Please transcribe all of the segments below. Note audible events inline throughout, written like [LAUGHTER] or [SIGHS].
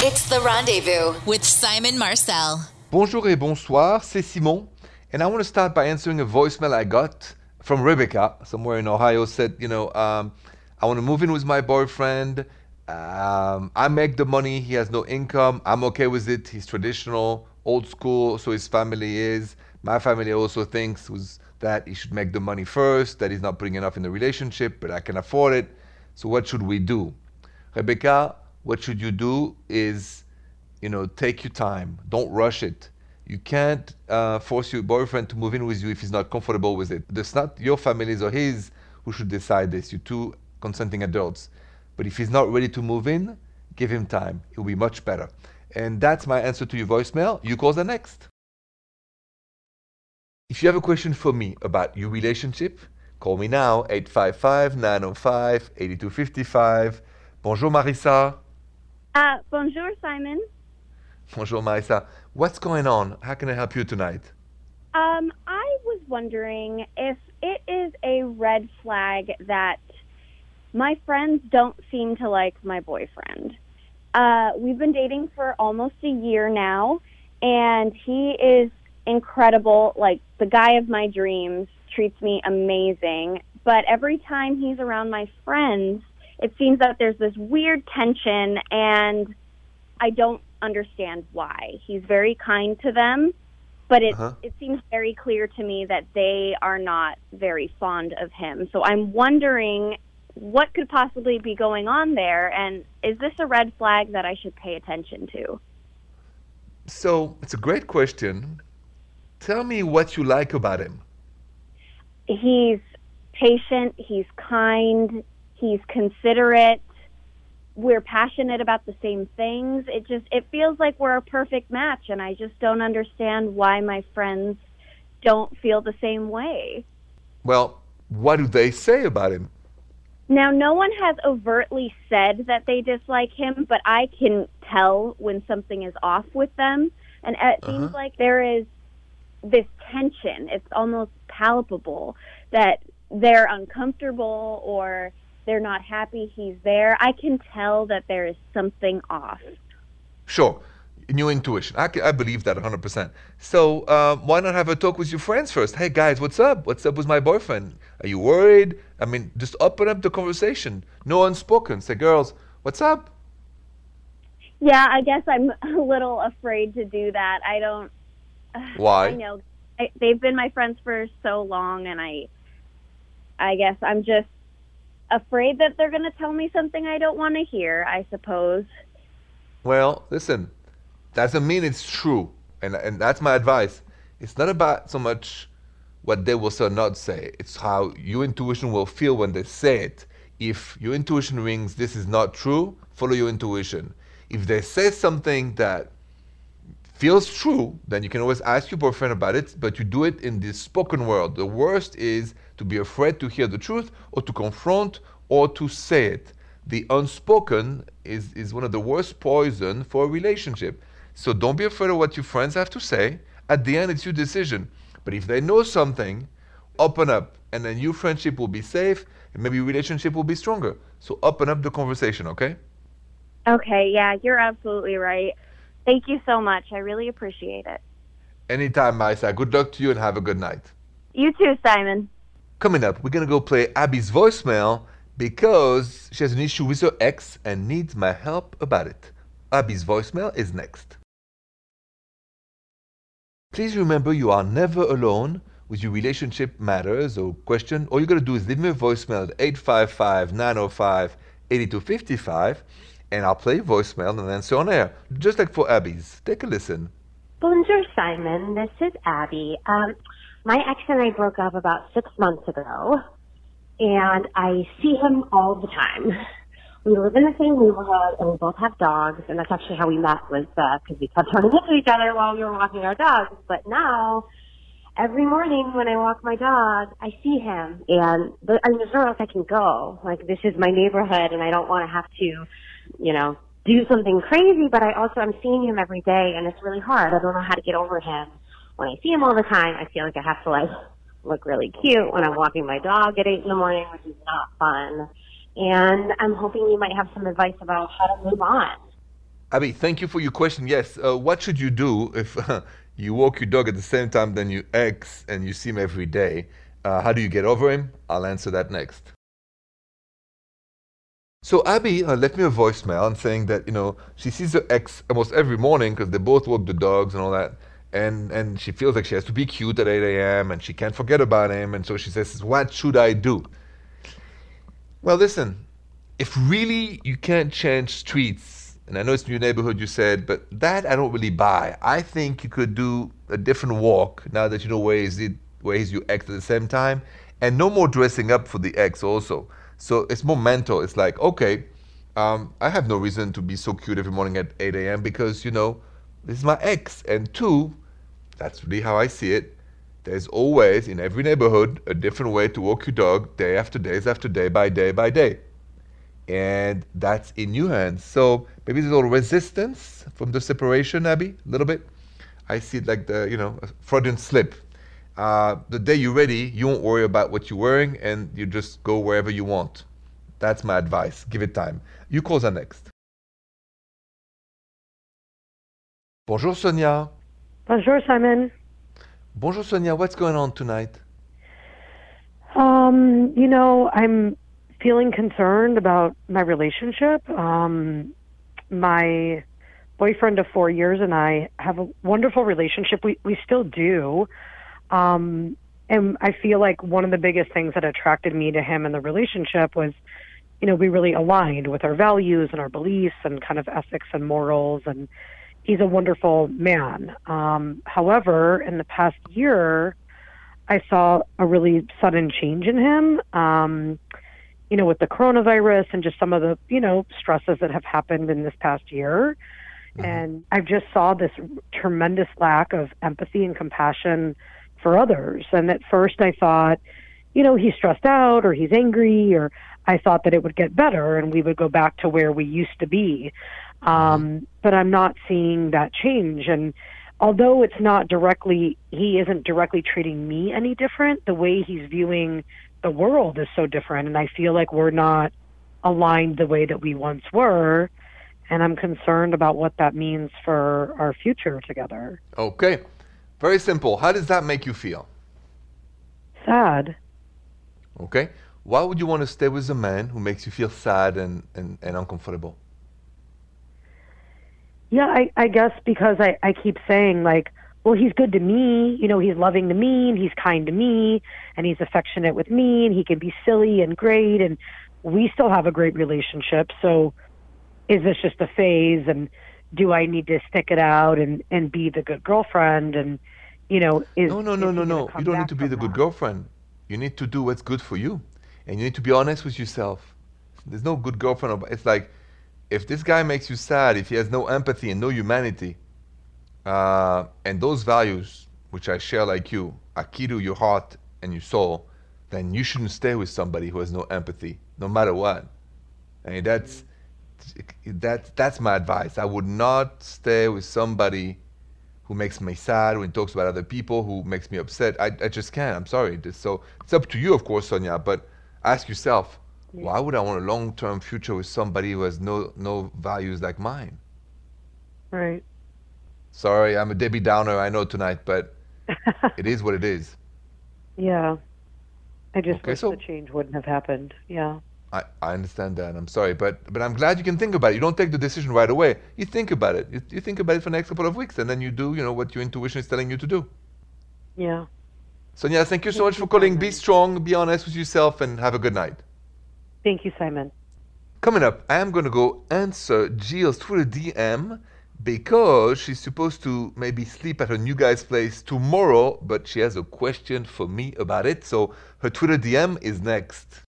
It's the rendezvous with Simon Marcel. Bonjour et bonsoir, c'est Simon, and I want to start by answering a voicemail I got from Rebecca, somewhere in Ohio, said, you know, um, I want to move in with my boyfriend. Um, I make the money, he has no income. I'm okay with it. He's traditional, old school, so his family is. My family also thinks was that he should make the money first, that he's not putting enough in the relationship, but I can afford it. So what should we do? Rebecca, what should you do is, you know, take your time. Don't rush it. You can't uh, force your boyfriend to move in with you if he's not comfortable with it. It's not your families or his who should decide this. You're two consenting adults. But if he's not ready to move in, give him time. It will be much better. And that's my answer to your voicemail. You call the next. If you have a question for me about your relationship, call me now, 855 905 8255. Bonjour, Marissa. Uh, bonjour, Simon. Bonjour, Marissa. What's going on? How can I help you tonight? Um, I was wondering if it is a red flag that my friends don't seem to like my boyfriend. Uh, we've been dating for almost a year now, and he is incredible. Like the guy of my dreams, treats me amazing. But every time he's around my friends, it seems that there's this weird tension, and I don't understand why. He's very kind to them, but it Uh-huh. it seems very clear to me that they are not very fond of him. So I'm wondering what could possibly be going on there, and is this a red flag that I should pay attention to? So, it's a great question. Tell me what you like about him. He's patient, he's kind, he's considerate. We're passionate about the same things. It just it feels like we're a perfect match and I just don't understand why my friends don't feel the same way. Well, what do they say about him? Now, no one has overtly said that they dislike him, but I can tell when something is off with them. And it Uh-huh. seems like there is this tension. It's almost palpable that they're uncomfortable or they're not happy he's there. I can tell that there is something off. Sure, New intuition. I, I believe that 100%. So, uh, why not have a talk with your friends first? Hey, guys, what's up? What's up with my boyfriend? Are you worried? I mean, just open up the conversation. No unspoken. Say, girls, what's up? Yeah, I guess I'm [LAUGHS] a little afraid to do that. I don't. [SIGHS] Why? I know I, they've been my friends for so long, and I, I guess I'm just afraid that they're going to tell me something I don't want to hear. I suppose. Well, listen, doesn't mean it's true. And, and that's my advice. It's not about so much what they will say or not say, it's how your intuition will feel when they say it. If your intuition rings, this is not true, follow your intuition. If they say something that feels true, then you can always ask your boyfriend about it, but you do it in the spoken world. The worst is to be afraid to hear the truth or to confront or to say it. The unspoken is, is one of the worst poison for a relationship. So don't be afraid of what your friends have to say. At the end, it's your decision. But if they know something, open up, and then your friendship will be safe, and maybe your relationship will be stronger. So open up the conversation, okay? Okay, yeah, you're absolutely right. Thank you so much. I really appreciate it. Anytime, Maisa. Good luck to you and have a good night. You too, Simon. Coming up, we're gonna go play Abby's voicemail because she has an issue with her ex and needs my help about it. Abby's voicemail is next. Please remember you are never alone with your relationship matters or question. All you gotta do is leave me a voicemail at 855 905 8255 and I'll play voicemail and answer on air, just like for Abby's. Take a listen. Bonjour, Simon. This is Abby. Um, my ex and I broke up about six months ago, and I see him all the time. We live in the same neighborhood, and we both have dogs, and that's actually how we met was uh, because we kept [LAUGHS] running into each other while we were walking our dogs. But now, every morning when I walk my dog, I see him, and but, I mean, there's nowhere else I can go. Like this is my neighborhood, and I don't want to have to, you know, do something crazy. But I also I'm seeing him every day, and it's really hard. I don't know how to get over him. When I see him all the time, I feel like I have to like look really cute when I'm walking my dog at eight in the morning, which is not fun. And I'm hoping you might have some advice about how to move on. Abby, thank you for your question. Yes, uh, what should you do if uh, [LAUGHS] you walk your dog at the same time than your ex and you see him every day? Uh, how do you get over him? I'll answer that next. So Abby uh, left me a voicemail and saying that you know she sees her ex almost every morning because they both walk the dogs and all that, and and she feels like she has to be cute at 8 a.m. and she can't forget about him, and so she says, "What should I do?" Well, listen, if really you can't change streets, and I know it's your neighborhood, you said, but that I don't really buy. I think you could do a different walk now that you know where is it, where is your ex at the same time, and no more dressing up for the ex also. So it's more mental. It's like, okay, um, I have no reason to be so cute every morning at 8 a.m. because, you know, this is my ex. And two, that's really how I see it. There's always, in every neighborhood, a different way to walk your dog day after day after day by day by day. And that's in your hands. So maybe there's a little resistance from the separation, Abby, a little bit. I see it like the, you know, Freudian slip uh, the day you're ready, you won't worry about what you're wearing and you just go wherever you want. That's my advice. Give it time. You calls are next. Bonjour, Sonia. Bonjour, Simon. Bonjour, Sonia. What's going on tonight? Um, you know, I'm feeling concerned about my relationship. Um, my boyfriend of four years and I have a wonderful relationship. We we still do. Um, and I feel like one of the biggest things that attracted me to him in the relationship was, you know, we really aligned with our values and our beliefs and kind of ethics and morals. And he's a wonderful man. Um, however, in the past year, I saw a really sudden change in him. Um, you know, with the coronavirus and just some of the, you know, stresses that have happened in this past year. Mm-hmm. And I just saw this tremendous lack of empathy and compassion for others. And at first I thought, you know, he's stressed out or he's angry or I thought that it would get better and we would go back to where we used to be. Um, but I'm not seeing that change. And although it's not directly, he isn't directly treating me any different, the way he's viewing the world is so different. And I feel like we're not aligned the way that we once were. And I'm concerned about what that means for our future together. Okay. Very simple. How does that make you feel? Sad. Okay. Why would you want to stay with a man who makes you feel sad and, and, and uncomfortable? Yeah, I, I guess because I, I keep saying, like, well, he's good to me, you know, he's loving to me, and he's kind to me, and he's affectionate with me, and he can be silly and great, and we still have a great relationship. So is this just a phase? And do I need to stick it out and and be the good girlfriend and you know is no no no no no you don't need to be the that? good girlfriend you need to do what's good for you and you need to be honest with yourself there's no good girlfriend it's like if this guy makes you sad if he has no empathy and no humanity uh, and those values which I share like you are key to your heart and your soul then you shouldn't stay with somebody who has no empathy no matter what I mean that's that that's my advice. I would not stay with somebody who makes me sad when he talks about other people, who makes me upset. I, I just can't. I'm sorry. So it's up to you, of course, Sonia. But ask yourself. Why would I want a long-term future with somebody who has no no values like mine? Right. Sorry, I'm a Debbie Downer. I know tonight, but it is what it is. [LAUGHS] Yeah. I just okay, wish so, the change wouldn't have happened. Yeah. I, I understand that. I'm sorry, but but I'm glad you can think about it. You don't take the decision right away. You think about it. You, you think about it for the next couple of weeks, and then you do, you know, what your intuition is telling you to do. Yeah. Sonia, thank you so much for calling. Be strong, be honest with yourself, and have a good night. Thank you, Simon. Coming up, I am going to go answer Jill's Twitter DM because she's supposed to maybe sleep at her new guy's place tomorrow, but she has a question for me about it. So her Twitter DM is next.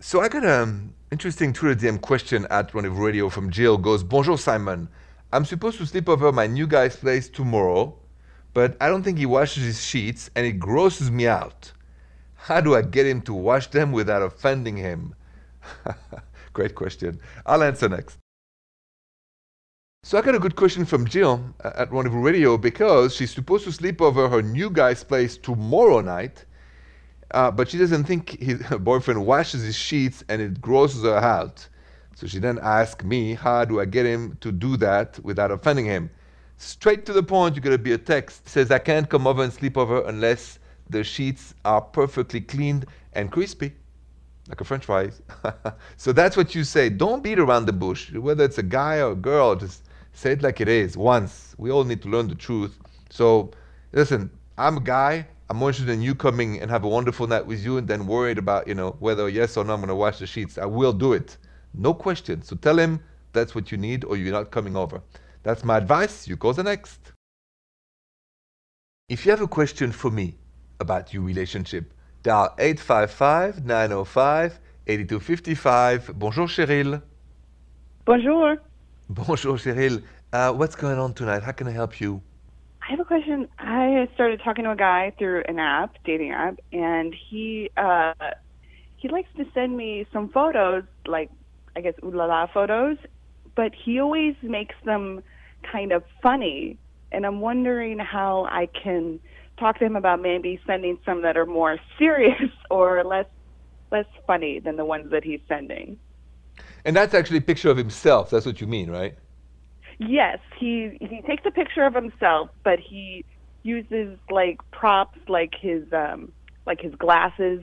So I got an um, interesting Twitter DM question at of Radio from Jill. Goes, Bonjour Simon. I'm supposed to sleep over my new guy's place tomorrow, but I don't think he washes his sheets and it grosses me out. How do I get him to wash them without offending him? [LAUGHS] Great question. I'll answer next. So I got a good question from Jill at Wonderful Radio because she's supposed to sleep over her new guy's place tomorrow night uh, but she doesn't think his [LAUGHS] boyfriend washes his sheets and it grosses her out. So she then asked me, how do I get him to do that without offending him? Straight to the point, you're going to be a text. says, I can't come over and sleep over unless the sheets are perfectly cleaned and crispy, like a french fries. [LAUGHS] so that's what you say. Don't beat around the bush. Whether it's a guy or a girl, just say it like it is once. We all need to learn the truth. So listen, I'm a guy. I'm more interested in you coming and have a wonderful night with you and then worried about, you know, whether yes or no I'm going to wash the sheets. I will do it. No question. So tell him that's what you need or you're not coming over. That's my advice. You go the next. If you have a question for me about your relationship, dial 855 905 8255. Bonjour, Cheryl. Bonjour. Bonjour, Cheryl. Uh, what's going on tonight? How can I help you? I have a question. I started talking to a guy through an app, dating app, and he uh, he likes to send me some photos, like I guess ooh la la photos, but he always makes them kind of funny. And I'm wondering how I can talk to him about maybe sending some that are more [LAUGHS] serious or less less funny than the ones that he's sending. And that's actually a picture of himself. That's what you mean, right? Yes, he he takes a picture of himself, but he uses like props like his um like his glasses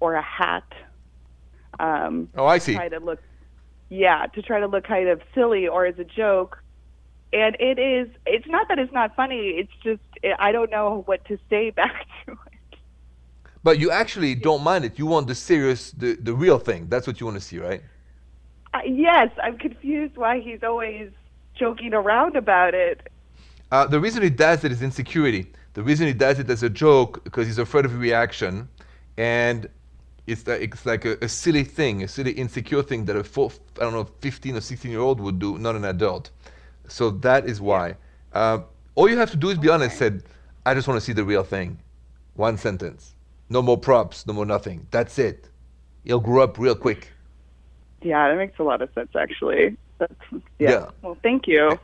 or a hat. Um Oh, I see. try to look yeah, to try to look kind of silly or as a joke. And it is it's not that it's not funny, it's just I don't know what to say [LAUGHS] back to it. But you actually don't mind it. You want the serious, the, the real thing. That's what you want to see, right? Uh, yes, I'm confused why he's always joking around about it. Uh, the reason he does it is insecurity. The reason he does it as a joke because he's afraid of reaction, and it's like, it's like a, a silly thing, a silly insecure thing that a four, I don't know 15 or 16 year old would do, not an adult. So that is why. Uh, all you have to do is be honest. Said, I just want to see the real thing. One sentence. No more props. No more nothing. That's it. You'll grow up real quick. Yeah, that makes a lot of sense actually. That's, yeah. Yeah. Well, thank you.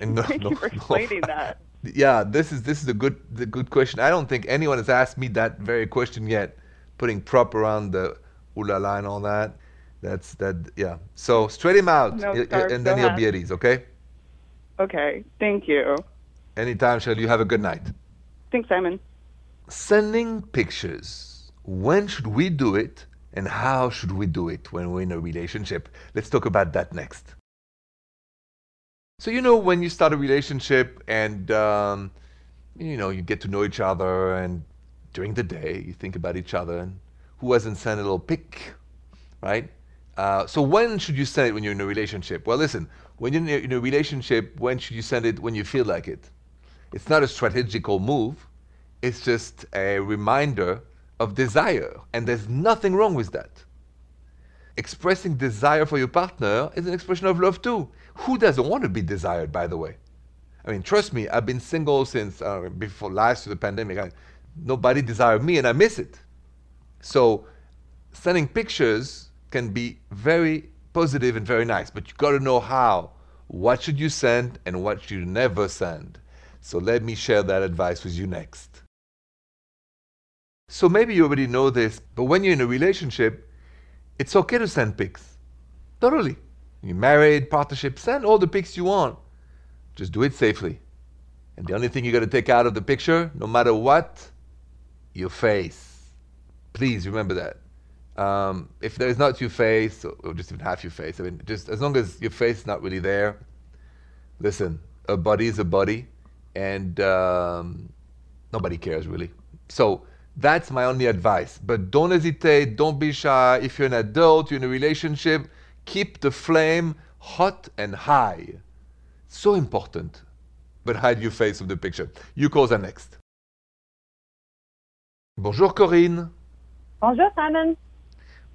And no, Thank no- you for no- explaining that. [LAUGHS] Yeah, this is this is a good the good question. I don't think anyone has asked me that very question yet. Putting prop around the ooh la la and all that. That's that. Yeah. So straight him out, No, sorry, and then he'll be at ease. Okay. Okay, thank you. Anytime, Shirley. You have a good night. Thanks, Simon. Sending pictures. When should we do it, and how should we do it when we're in a relationship? Let's talk about that next. So you know when you start a relationship and um, you know you get to know each other, and during the day you think about each other, and who hasn't sent a little pic, right? Uh, so when should you send it when you're in a relationship? Well, listen, when you're in a, relationship, when should you send it? When you feel like it. It's not a strategical move. It's just a reminder of desire, and there's nothing wrong with that. Expressing desire for your partner is an expression of love too. Who doesn't want to be desired, by the way? I mean, trust me, I've been single since uh, before last year, the pandemic. I, nobody desired me, and I miss it. So, sending pictures can be very positive and very nice, but you got to know how. What should you send and what should you never send? So, let me share that advice with you next. So, maybe you already know this, but when you're in a relationship, it's okay to send pics. Totally. You're married, partnership, send all the pics you want. Just do it safely. And the only thing you got to take out of the picture, no matter what, your face. Please remember that. Um, if there is not your face, or, or just even half your face, I mean, just as long as your face is not really there, listen, a body is a body, and um, nobody cares really. So that's my only advice. But don't hesitate, don't be shy. If you're an adult, you're in a relationship, keep the flame hot and high. So important. But hide your face from the picture. You calls are next. Bonjour Corinne. Bonjour, Simon.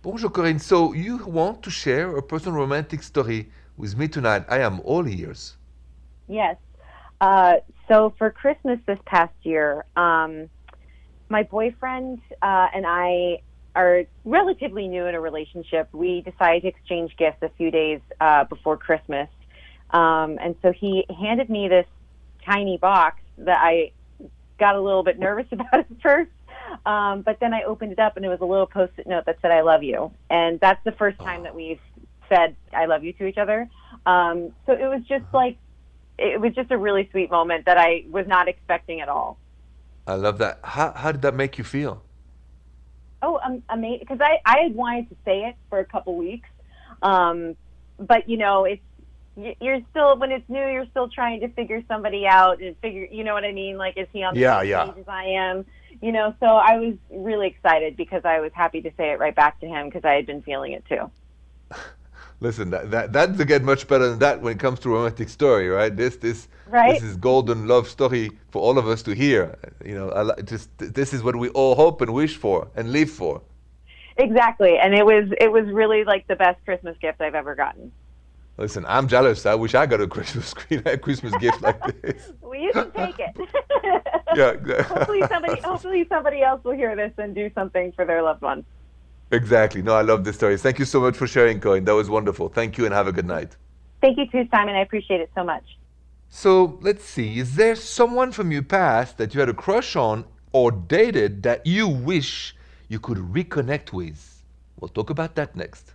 Bonjour Corinne. So you want to share a personal romantic story with me tonight. I am all ears. Yes. Uh, so for Christmas this past year, um, my boyfriend uh, and I are relatively new in a relationship. We decided to exchange gifts a few days uh, before Christmas. Um, and so he handed me this tiny box that I got a little bit nervous [LAUGHS] about at first. Um, but then I opened it up and it was a little post it note that said, I love you. And that's the first time that we've said I love you to each other. Um, so it was just like it was just a really sweet moment that I was not expecting at all. I love that. How how did that make you feel? Oh, um, amazing! Because I I had wanted to say it for a couple weeks, um, but you know it's you're still when it's new you're still trying to figure somebody out and figure you know what I mean like is he on the Yeah, same yeah. page as I am you know so I was really excited because I was happy to say it right back to him because I had been feeling it too. [LAUGHS] Listen, that, that that doesn't get much better than that when it comes to romantic story, right? This this Right. this is golden love story for all of us to hear. You know, I, just this is what we all hope and wish for and live for. Exactly, and it was it was really like the best Christmas gift I've ever gotten. Listen, I'm jealous. I wish I got a Christmas [LAUGHS] screen, a Christmas gift like [LAUGHS] this. Well, you can take it. [LAUGHS] Yeah. hopefully somebody hopefully somebody else will hear this and do something for their loved one. Exactly. No, I love this story. Thank you so much for sharing, Cohen. That was wonderful. Thank you and have a good night. Thank you too, Simon. I appreciate it so much. So let's see. Is there someone from your past that you had a crush on or dated that you wish you could reconnect with? We'll talk about that next.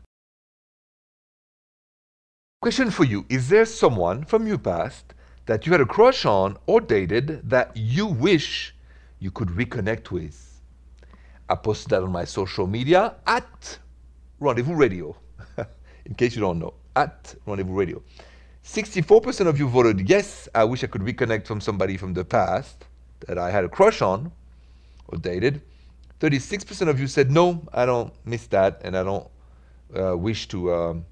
Question for you Is there someone from your past that you had a crush on or dated that you wish you could reconnect with? I posted that on my social media at Rendezvous Radio, [LAUGHS] in case you don't know, at Rendezvous Radio. 64% of you voted yes, I wish I could reconnect from somebody from the past that I had a crush on or dated. 36% of you said no, I don't miss that and I don't uh, wish to um,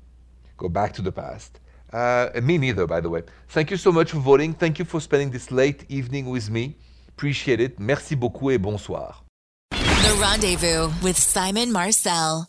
go back to the past. Uh, me neither, by the way. Thank you so much for voting. Thank you for spending this late evening with me. Appreciate it. Merci beaucoup et bonsoir. The Rendezvous with Simon Marcel.